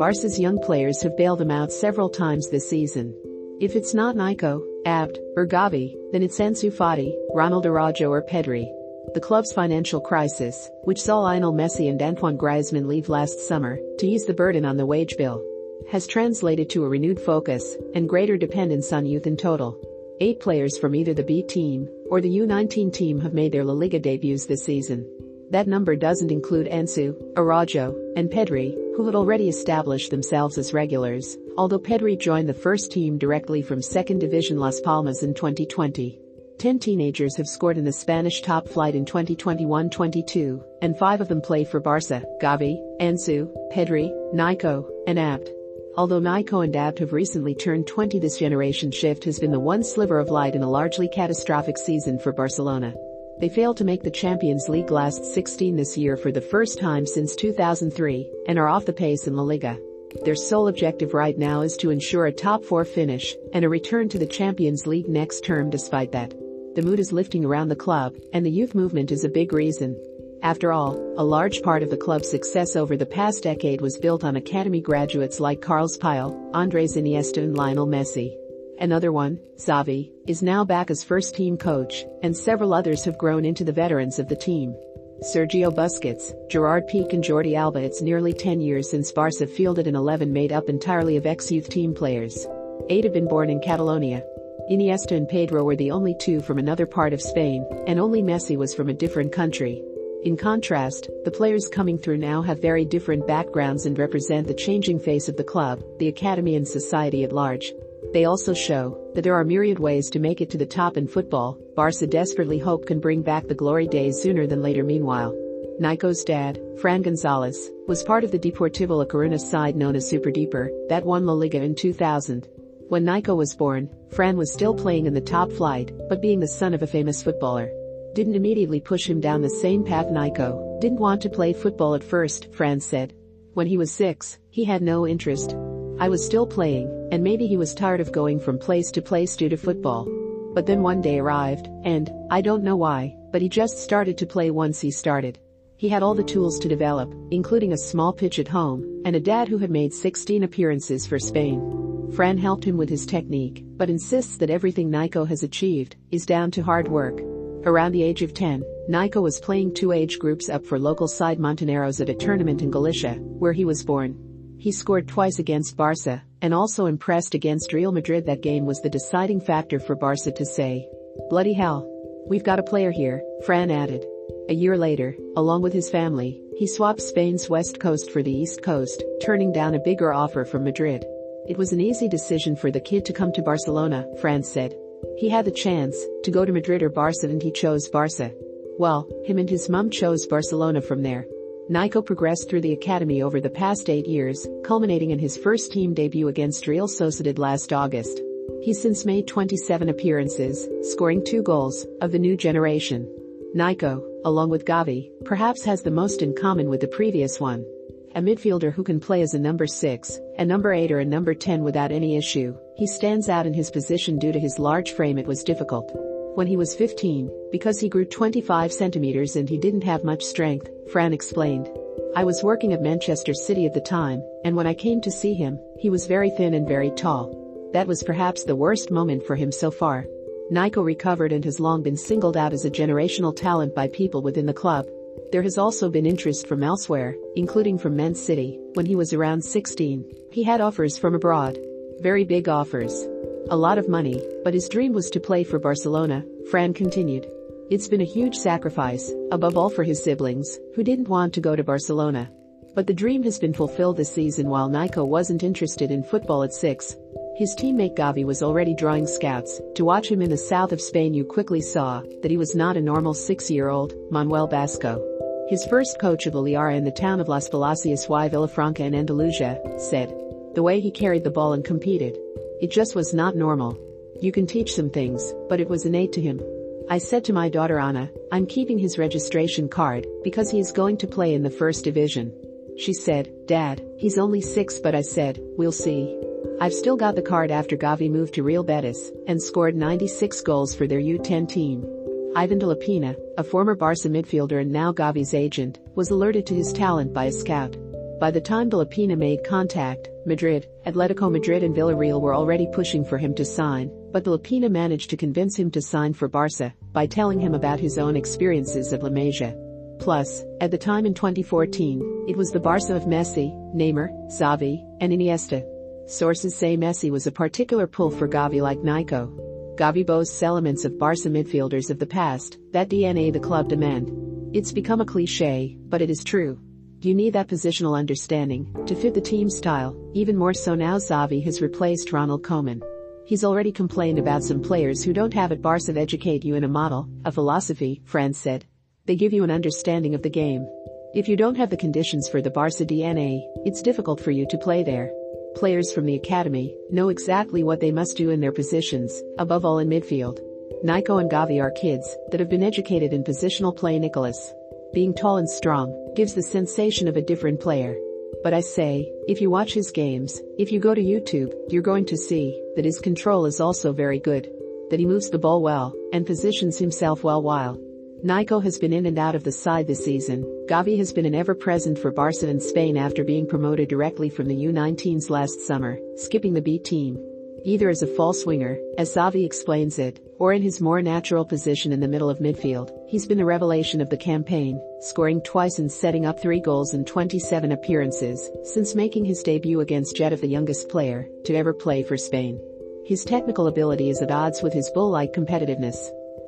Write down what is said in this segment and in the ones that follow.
Barca's young players have bailed them out several times this season. If it's not Nico, Abd, or Gavi, then it's Ansu Fati, Ronald Araujo or Pedri. The club's financial crisis, which saw Lionel Messi and Antoine Griezmann leave last summer to ease the burden on the wage bill, has translated to a renewed focus and greater dependence on youth in total. Eight players from either the B team or the U19 team have made their La Liga debuts this season. That number doesn't include Ansu, Araujo, and Pedri, who had already established themselves as regulars, although Pedri joined the first team directly from second division Las Palmas in 2020. Ten teenagers have scored in the Spanish top flight in 2021-22, and five of them play for Barca, Gavi, Ansu, Pedri, Nico, and Abd. Although Nico and Abd have recently turned 20 this generation shift has been the one sliver of light in a largely catastrophic season for Barcelona. They failed to make the Champions League last 16 this year for the first time since 2003 and are off the pace in La Liga. Their sole objective right now is to ensure a top four finish and a return to the Champions League next term despite that. The mood is lifting around the club and the youth movement is a big reason. After all, a large part of the club's success over the past decade was built on academy graduates like Carles Puyol, Andres Iniesta and Lionel Messi. Another one, Xavi, is now back as first team coach, and several others have grown into the veterans of the team. Sergio Busquets, Gerard Piqué and Jordi Alba It's nearly 10 years since Barca fielded an 11 made up entirely of ex-youth team players. Eight have been born in Catalonia. Iniesta and Pedro were the only two from another part of Spain, and only Messi was from a different country. In contrast, the players coming through now have very different backgrounds and represent the changing face of the club, the academy and society at large. They also show that there are myriad ways to make it to the top in football. Barca desperately hope can bring back the glory days sooner than later meanwhile. Nico's dad, Fran Gonzalez, was part of the Deportivo La Coruña side known as Super Depor that won La Liga in 2000. When Nico was born, Fran was still playing in the top flight, but being the son of a famous footballer. Didn't immediately push him down the same path Nico, didn't want to play football at first, Fran said. When he was six, he had no interest, I was still playing, and maybe he was tired of going from place to place due to football. But then one day arrived, and, I don't know why, but he just started to play once he started. He had all the tools to develop, including a small pitch at home, and a dad who had made 16 appearances for Spain. Fran helped him with his technique, but insists that everything Nico has achieved is down to hard work. Around the age of 10, Nico was playing two age groups up for local side Montañeros at a tournament in Galicia, where he was born. He scored twice against Barca, and also impressed against Real Madrid that game was the deciding factor for Barca to say, bloody hell. We've got a player here, Fran added. A year later, along with his family, he swapped Spain's west coast for the east coast, turning down a bigger offer from Madrid. It was an easy decision for the kid to come to Barcelona, Fran said. He had the chance to go to Madrid or Barca and he chose Barca. Well, him and his mum chose Barcelona from there. Nico progressed through the academy over the past eight years, culminating in his first team debut against Real Sociedad last August. He's since made 27 appearances, scoring two goals, of the new generation. Nico, along with Gavi, perhaps has the most in common with the previous one. A midfielder who can play as a number 6, a number 8 or a number 10 without any issue, he stands out in his position due to his large frame it was difficult. When he was 15, because he grew 25 centimeters and he didn't have much strength, Fran explained. I was working at Manchester City at the time, and when I came to see him, he was very thin and very tall. That was perhaps the worst moment for him so far. Nico recovered and has long been singled out as a generational talent by people within the club. There has also been interest from elsewhere, including from Man City, when he was around 16. He had offers from abroad. Very big offers. A lot of money, but his dream was to play for Barcelona, Fran continued. It's been a huge sacrifice, above all for his siblings, who didn't want to go to Barcelona. But the dream has been fulfilled this season while Nico wasn't interested in football at six. His teammate Gavi was already drawing scouts. To watch him in the south of Spain you quickly saw that he was not a normal six-year-old, Manuel Blasco. His first coach of Liara in the town of Las Palacios y Villafranca in Andalusia, said. The way he carried the ball and competed, it just was not normal. You can teach some things, but it was innate to him. I said to my daughter Anna, I'm keeping his registration card because he is going to play in the first division. She said, Dad, he's only six but I said, we'll see. I've still got the card after Gavi moved to Real Betis and scored 96 goals for their U10 team. Ivan de la Pena, a former Barca midfielder and now Gavi's agent, was alerted to his talent by a scout. By the time the made contact, Madrid, Atletico Madrid and Villarreal were already pushing for him to sign, but the managed to convince him to sign for Barca by telling him about his own experiences at La Masia. Plus, at the time in 2014, it was the Barca of Messi, Neymar, Xavi, and Iniesta. Sources say Messi was a particular pull for Gavi like Nico. Gavi boasts elements of Barca midfielders of the past, that DNA the club demand. It's become a cliche, but it is true. You need that positional understanding to fit the team style, even more so now Xavi has replaced Ronald Koeman. He's already complained about some players who don't have it Barca educate you in a model, a philosophy, Franz said. They give you an understanding of the game. If you don't have the conditions for the Barca DNA, it's difficult for you to play there. Players from the academy know exactly what they must do in their positions, above all in midfield. Nico and Gavi are kids that have been educated in positional play Nicolas being tall and strong, gives the sensation of a different player. But I say, if you watch his games, if you go to YouTube, you're going to see that his control is also very good. That he moves the ball well and positions himself well while. Nico has been in and out of the side this season. Gavi has been an ever-present for Barca in Spain after being promoted directly from the U19s last summer, skipping the B team either as a false winger, as Xavi explains it, or in his more natural position in the middle of midfield. He's been the revelation of the campaign, scoring twice and setting up three goals in 27 appearances since making his debut against Getafe the youngest player to ever play for Spain. His technical ability is at odds with his bull-like competitiveness.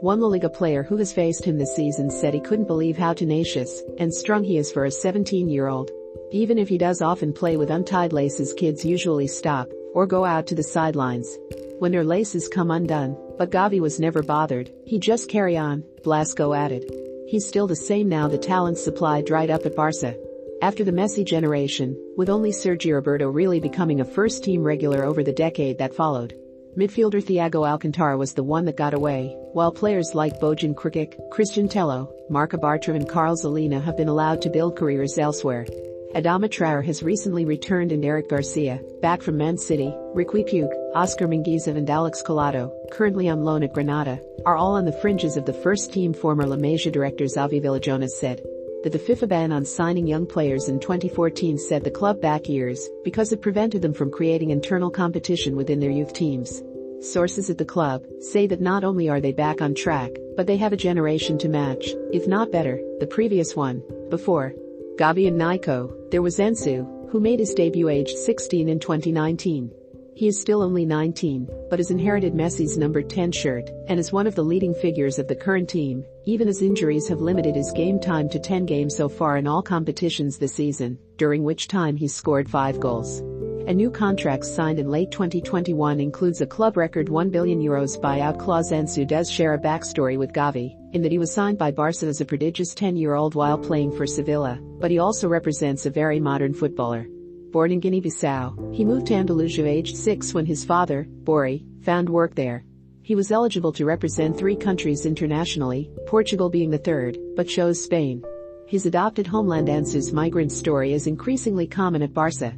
One La Liga player who has faced him this season said he couldn't believe how tenacious and strong he is for a 17-year-old. Even if he does often play with untied laces kids usually stop or go out to the sidelines. When their laces come undone, but Gavi was never bothered, he just carry on, Blasco added. He's still the same now the talent supply dried up at Barca. After the Messi generation, with only Sergio Roberto really becoming a first-team regular over the decade that followed. Midfielder Thiago Alcantara was the one that got away, while players like Bojan Krkic, Christian Tello, Marco Bartra and Carles Aleñá have been allowed to build careers elsewhere. Adama Traore has recently returned and Eric Garcia, back from Man City, Riqui Puig, Oscar Mingueza and Alex Collado, currently on loan at Granada, are all on the fringes of the first team former La Masia director Xavi Vilajoana said that the FIFA ban on signing young players in 2014 set the club back years because it prevented them from creating internal competition within their youth teams. Sources at the club say that not only are they back on track, but they have a generation to match, if not better, the previous one, before. Gavi and Nico, there was Ansu, who made his debut aged 16 in 2019. He is still only 19, but has inherited Messi's number 10 shirt and is one of the leading figures of the current team, even as injuries have limited his game time to 10 games so far in all competitions this season, during which time he's scored 5 goals. A new contract signed in late 2021 includes a club record 1 billion euros buyout clause. Ansu does share a backstory with Gavi, in that he was signed by Barca as a prodigious 10-year-old while playing for Sevilla, but he also represents a very modern footballer. Born in Guinea-Bissau, he moved to Andalusia aged 6 when his father, Bori, found work there. He was eligible to represent three countries internationally, Portugal being the third, but chose Spain. His adopted homeland Ansu's migrant story is increasingly common at Barca.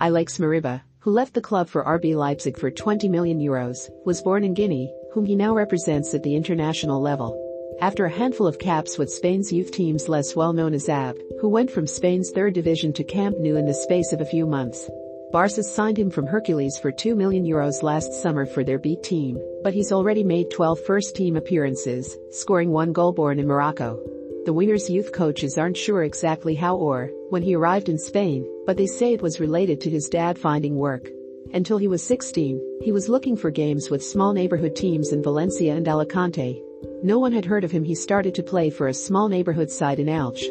Alex Moriba, who left the club for RB Leipzig for 20 million euros, was born in Guinea, whom he now represents at the international level. After a handful of caps with Spain's youth teams less well known as AB, who went from Spain's third division to Camp Nou in the space of a few months. Barca signed him from Hercules for 2 million euros last summer for their B team, but he's already made 12 first team appearances, scoring one goal born in Morocco. The winger's youth coaches aren't sure exactly how or when he arrived in Spain, but they say it was related to his dad finding work. Until he was 16, he was looking for games with small neighborhood teams in Valencia and Alicante. No one had heard of him. He started to play for a small neighborhood side in Elche.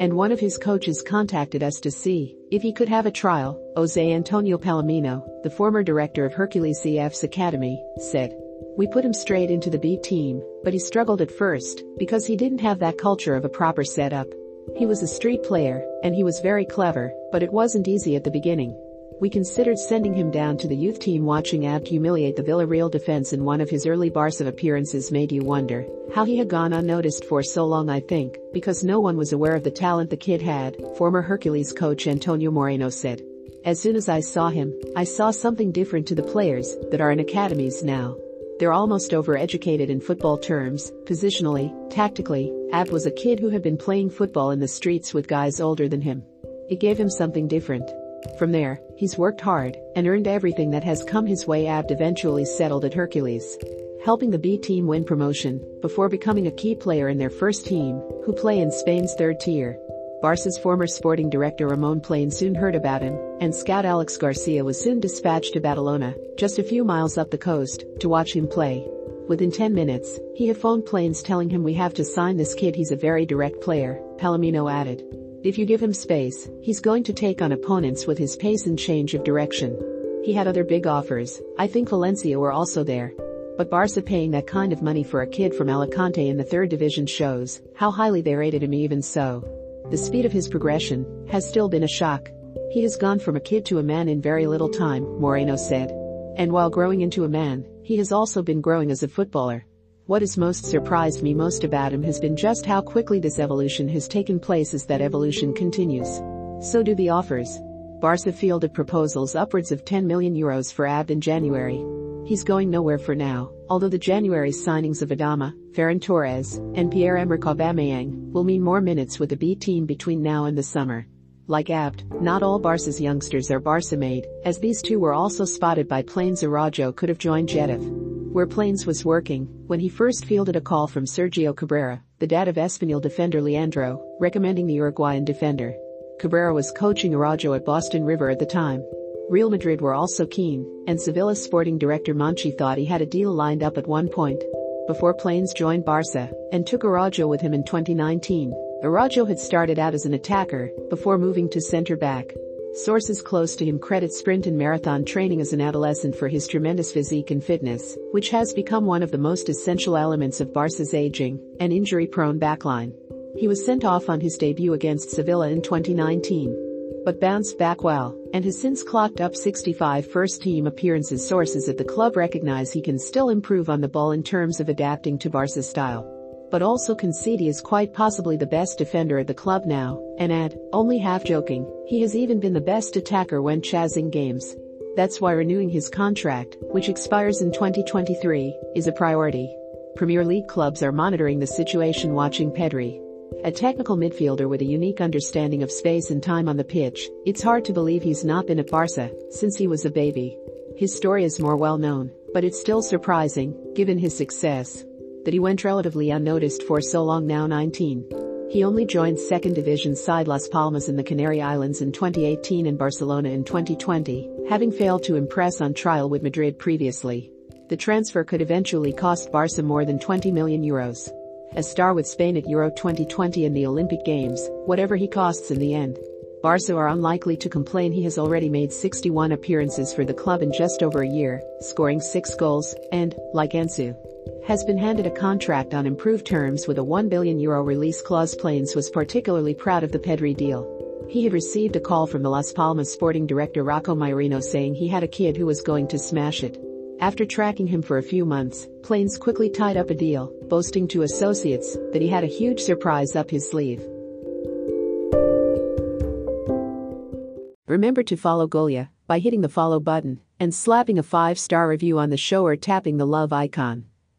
And one of his coaches contacted us to see if he could have a trial. Jose Antonio Palomino, the former director of Hercules CF's academy, said. We put him straight into the B team, but he struggled at first because he didn't have that culture of a proper setup. He was a street player, and he was very clever, but it wasn't easy at the beginning. We considered sending him down to the youth team watching Abt humiliate the Villarreal defense in one of his early Barca appearances made you wonder how he had gone unnoticed for so long I think, because no one was aware of the talent the kid had, former Hercules coach Antonio Moreno said. As soon as I saw him, I saw something different to the players that are in academies now. They're almost overeducated in football terms, positionally, tactically. Ab was a kid who had been playing football in the streets with guys older than him. It gave him something different. From there, he's worked hard and earned everything that has come his way. Abd eventually settled at Hercules, helping the B team win promotion before becoming a key player in their first team, who play in Spain's third tier. Barca's former sporting director Ramon Planes soon heard about him, and scout Alex Garcia was soon dispatched to Badalona, just a few miles up the coast, to watch him play. Within 10 minutes, he had phoned Planes telling him we have to sign this kid he's a very direct player, Palomino added. If you give him space, he's going to take on opponents with his pace and change of direction. He had other big offers, I think Valencia were also there. But Barca paying that kind of money for a kid from Alicante in the third division shows how highly they rated him even so. The speed of his progression has still been a shock. He has gone from a kid to a man in very little time, Moreno said. And while growing into a man, he has also been growing as a footballer. What has most surprised me most about him has been just how quickly this evolution has taken place as that evolution continues. So do the offers. Barca fielded proposals upwards of 10 million euros for Abd in January. He's going nowhere for now, although the January signings of Adama, Ferran Torres, and Pierre-Emerick Aubameyang will mean more minutes with the B team between now and the summer. Like Abd, not all Barca's youngsters are Barca made, as these two were also spotted by Planes Araujo could have joined Getafe. Where Planes was working, when he first fielded a call from Sergio Cabrera, the dad of Espanyol defender Leandro, recommending the Uruguayan defender. Cabrera was coaching Araujo at Boston River at the time, Real Madrid were also keen, and Sevilla's sporting director Monchi thought he had a deal lined up at one point. Before Planes joined Barca and took Araujo with him in 2019, Araujo had started out as an attacker before moving to center back. Sources close to him credit sprint and marathon training as an adolescent for his tremendous physique and fitness, which has become one of the most essential elements of Barca's aging and injury-prone backline. He was sent off on his debut against Sevilla in 2019 but bounced back well, and has since clocked up 65 first-team appearances. Sources at the club recognize he can still improve on the ball in terms of adapting to Barca's style. But also concede he is quite possibly the best defender at the club now, and add, only half joking, he has even been the best attacker when chasing games. That's why renewing his contract, which expires in 2023, is a priority. Premier League clubs are monitoring the situation watching Pedri, a technical midfielder with a unique understanding of space and time on the pitch, it's hard to believe he's not been at Barca since he was a baby. His story is more well known, but it's still surprising, given his success, that he went relatively unnoticed for so long now 19. He only joined second division side Las Palmas in the Canary Islands in 2018 and Barcelona in 2020, having failed to impress on trial with Madrid previously. The transfer could eventually cost Barca more than 20 million euros a star with Spain at Euro 2020 and the Olympic Games, whatever he costs in the end. Barca are unlikely to complain he has already made 61 appearances for the club in just over a year, scoring 6 goals, and, like Ansu, has been handed a contract on improved terms with a 1 billion euro release clause Planes was particularly proud of the Pedri deal. He had received a call from the Las Palmas sporting director Rocco Mairino saying he had a kid who was going to smash it. After tracking him for a few months, Planes quickly tied up a deal, boasting to associates that he had a huge surprise up his sleeve. Remember to follow Golia by hitting the follow button and slapping a 5-star review on the show or tapping the love icon.